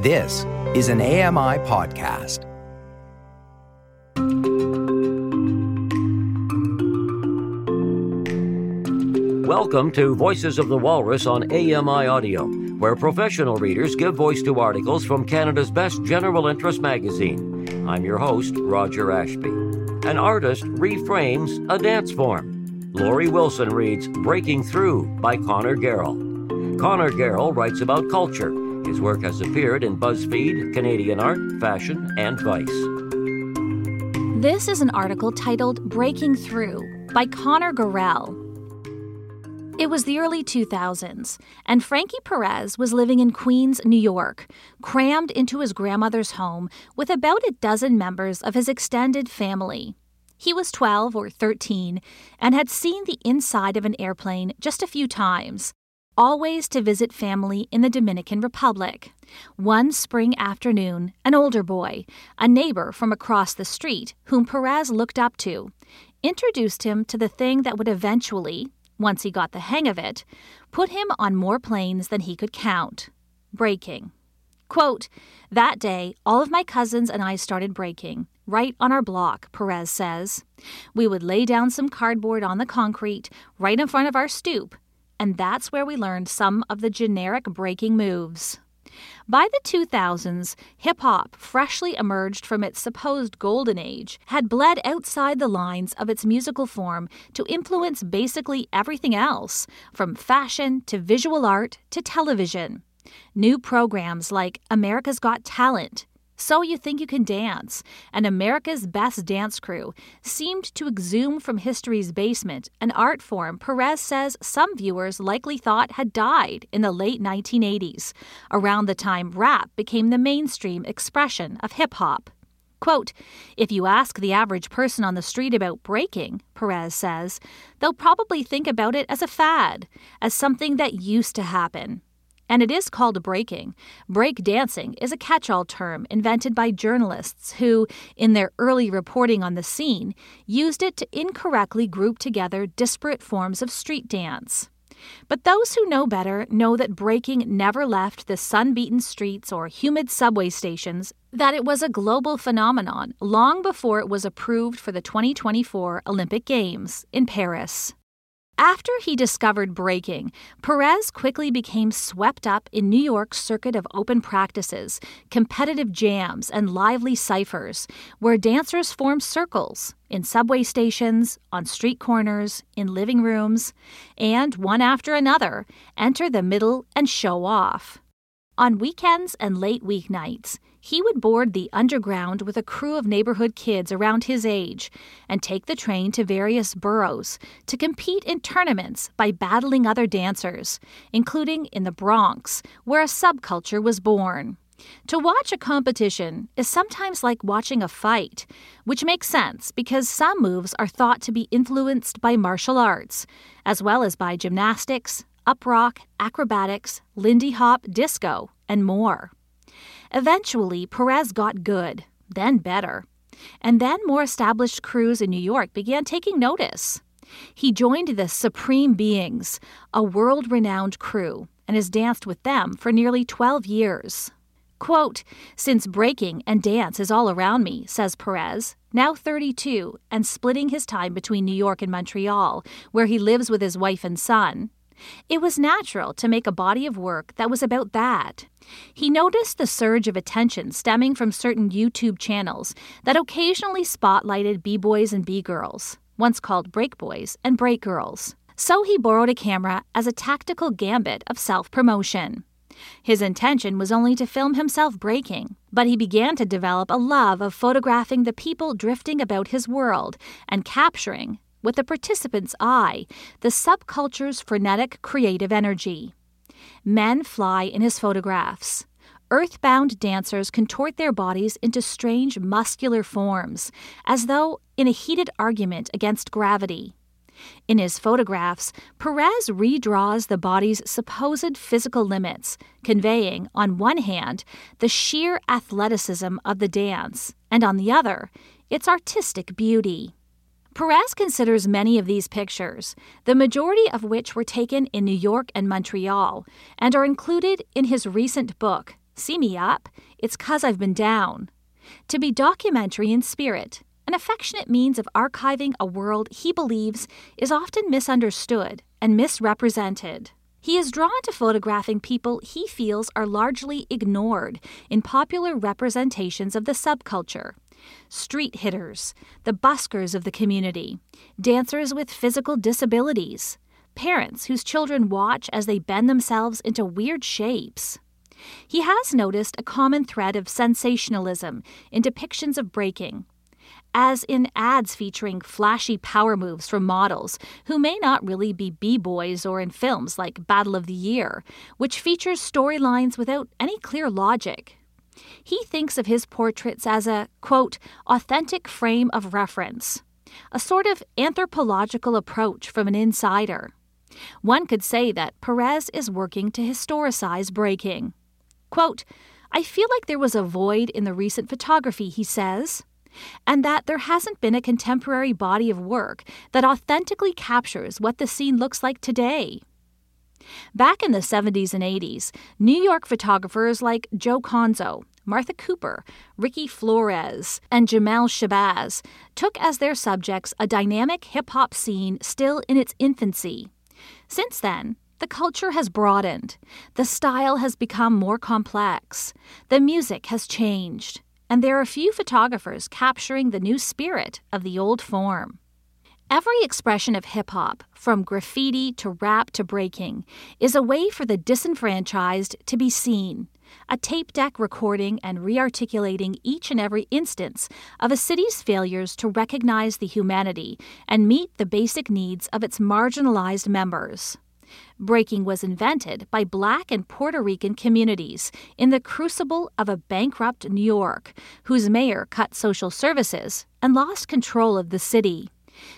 This is an AMI podcast. Welcome to Voices of the Walrus on AMI Audio, where professional readers give voice to articles from Canada's best general interest magazine. I'm your host, Roger Ashby. An artist reframes a dance form. Laurie Wilson reads Breaking Through by Connor Garel. Connor Garel writes about culture his work has appeared in BuzzFeed, Canadian Art, Fashion, and Vice. This is an article titled Breaking Through by Connor Garel. It was the early 2000s, and Frankie Perez was living in Queens, New York, crammed into his grandmother's home with about a dozen members of his extended family. He was 12 or 13 and had seen the inside of an airplane just a few times, always to visit family in the Dominican Republic. One spring afternoon, an older boy, a neighbor from across the street whom Perez looked up to, introduced him to the thing that would eventually, once he got the hang of it, put him on more planes than he could count breaking. Quote, that day, all of my cousins and I started breaking, right on our block, Perez says. We would lay down some cardboard on the concrete right in front of our stoop and that's where we learned some of the generic breaking moves. By the 2000s, hip hop, freshly emerged from its supposed golden age, had bled outside the lines of its musical form to influence basically everything else, from fashion to visual art to television. New programs like America's Got Talent, so You Think You Can Dance, and America's Best Dance Crew seemed to exhume from history's basement an art form Perez says some viewers likely thought had died in the late 1980s, around the time rap became the mainstream expression of hip hop. Quote, if you ask the average person on the street about breaking, Perez says, they'll probably think about it as a fad, as something that used to happen, and it is called breaking. Break dancing is a catch all term invented by journalists who, in their early reporting on the scene, used it to incorrectly group together disparate forms of street dance. But those who know better know that breaking never left the sun beaten streets or humid subway stations, that it was a global phenomenon long before it was approved for the 2024 Olympic Games in Paris. After he discovered breaking, Perez quickly became swept up in New York's circuit of open practices, competitive jams, and lively ciphers, where dancers form circles in subway stations, on street corners, in living rooms, and one after another enter the middle and show off. On weekends and late weeknights, he would board the underground with a crew of neighborhood kids around his age and take the train to various boroughs to compete in tournaments by battling other dancers, including in the Bronx, where a subculture was born. To watch a competition is sometimes like watching a fight, which makes sense because some moves are thought to be influenced by martial arts, as well as by gymnastics, uprock, acrobatics, Lindy Hop, disco, and more. Eventually, Perez got good, then better. And then more established crews in New York began taking notice. He joined the Supreme Beings, a world renowned crew, and has danced with them for nearly 12 years. Quote, Since breaking and dance is all around me, says Perez, now 32 and splitting his time between New York and Montreal, where he lives with his wife and son, it was natural to make a body of work that was about that. He noticed the surge of attention stemming from certain YouTube channels that occasionally spotlighted B boys and B girls, once called break boys and break girls. So he borrowed a camera as a tactical gambit of self promotion. His intention was only to film himself breaking, but he began to develop a love of photographing the people drifting about his world and capturing, with the participant's eye, the subculture's frenetic creative energy. Men fly in his photographs. Earthbound dancers contort their bodies into strange muscular forms, as though in a heated argument against gravity. In his photographs, Perez redraws the body's supposed physical limits, conveying, on one hand, the sheer athleticism of the dance, and on the other, its artistic beauty. Perez considers many of these pictures, the majority of which were taken in New York and Montreal, and are included in his recent book, See me up? It's 'cause I've been down. To be documentary in spirit, an affectionate means of archiving a world he believes is often misunderstood and misrepresented. He is drawn to photographing people he feels are largely ignored in popular representations of the subculture. Street hitters, the buskers of the community, dancers with physical disabilities, parents whose children watch as they bend themselves into weird shapes. He has noticed a common thread of sensationalism in depictions of breaking, as in ads featuring flashy power moves from models who may not really be B boys or in films like Battle of the Year, which features storylines without any clear logic. He thinks of his portraits as a, quote, authentic frame of reference, a sort of anthropological approach from an insider. One could say that Perez is working to historicize breaking. Quote, I feel like there was a void in the recent photography, he says, and that there hasn't been a contemporary body of work that authentically captures what the scene looks like today. Back in the 70s and 80s, New York photographers like Joe Conzo, Martha Cooper, Ricky Flores, and Jamel Shabazz took as their subjects a dynamic hip hop scene still in its infancy. Since then, the culture has broadened, the style has become more complex, the music has changed, and there are few photographers capturing the new spirit of the old form. Every expression of hip hop, from graffiti to rap to breaking, is a way for the disenfranchised to be seen, a tape deck recording and rearticulating each and every instance of a city's failures to recognize the humanity and meet the basic needs of its marginalized members. Breaking was invented by Black and Puerto Rican communities in the crucible of a bankrupt New York, whose mayor cut social services and lost control of the city.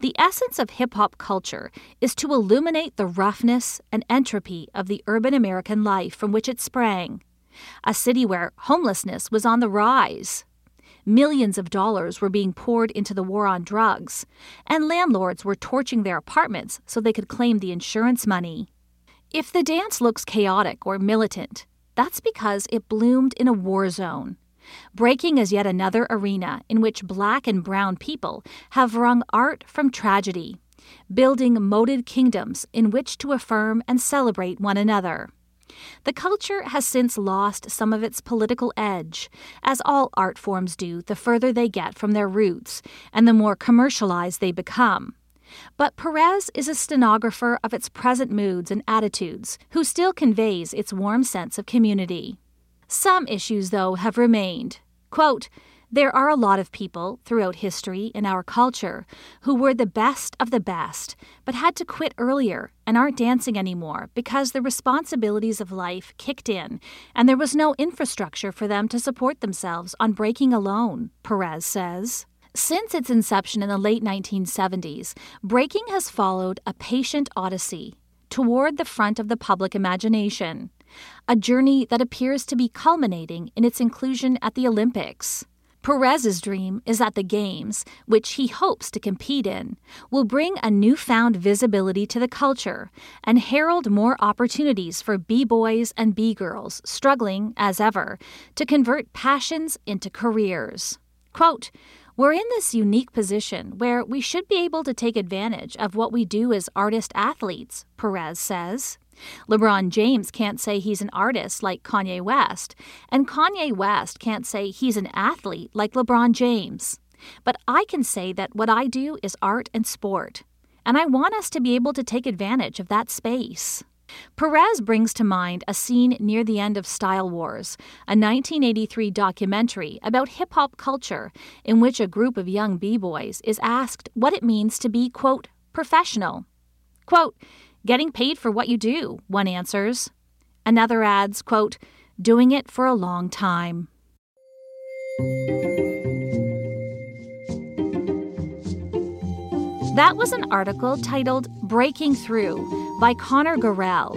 The essence of hip hop culture is to illuminate the roughness and entropy of the urban American life from which it sprang. A city where homelessness was on the rise. Millions of dollars were being poured into the war on drugs, and landlords were torching their apartments so they could claim the insurance money. If the dance looks chaotic or militant, that's because it bloomed in a war zone. Breaking is yet another arena in which black and brown people have wrung art from tragedy, building moated kingdoms in which to affirm and celebrate one another. The culture has since lost some of its political edge, as all art forms do the further they get from their roots and the more commercialized they become. But Perez is a stenographer of its present moods and attitudes, who still conveys its warm sense of community. Some issues, though, have remained. Quote, there are a lot of people throughout history in our culture who were the best of the best, but had to quit earlier and aren't dancing anymore because the responsibilities of life kicked in and there was no infrastructure for them to support themselves on breaking alone, Perez says. Since its inception in the late 1970s, breaking has followed a patient odyssey toward the front of the public imagination, a journey that appears to be culminating in its inclusion at the Olympics. Perez's dream is that the Games, which he hopes to compete in, will bring a newfound visibility to the culture and herald more opportunities for B boys and B girls struggling, as ever, to convert passions into careers. Quote, we're in this unique position where we should be able to take advantage of what we do as artist athletes, Perez says. LeBron James can't say he's an artist like Kanye West, and Kanye West can't say he's an athlete like LeBron James. But I can say that what I do is art and sport, and I want us to be able to take advantage of that space. Perez brings to mind a scene near the end of Style Wars, a 1983 documentary about hip hop culture in which a group of young b boys is asked what it means to be, quote, professional. Quote, Getting paid for what you do, one answers. Another adds, quote, doing it for a long time. That was an article titled Breaking Through by Connor Garel.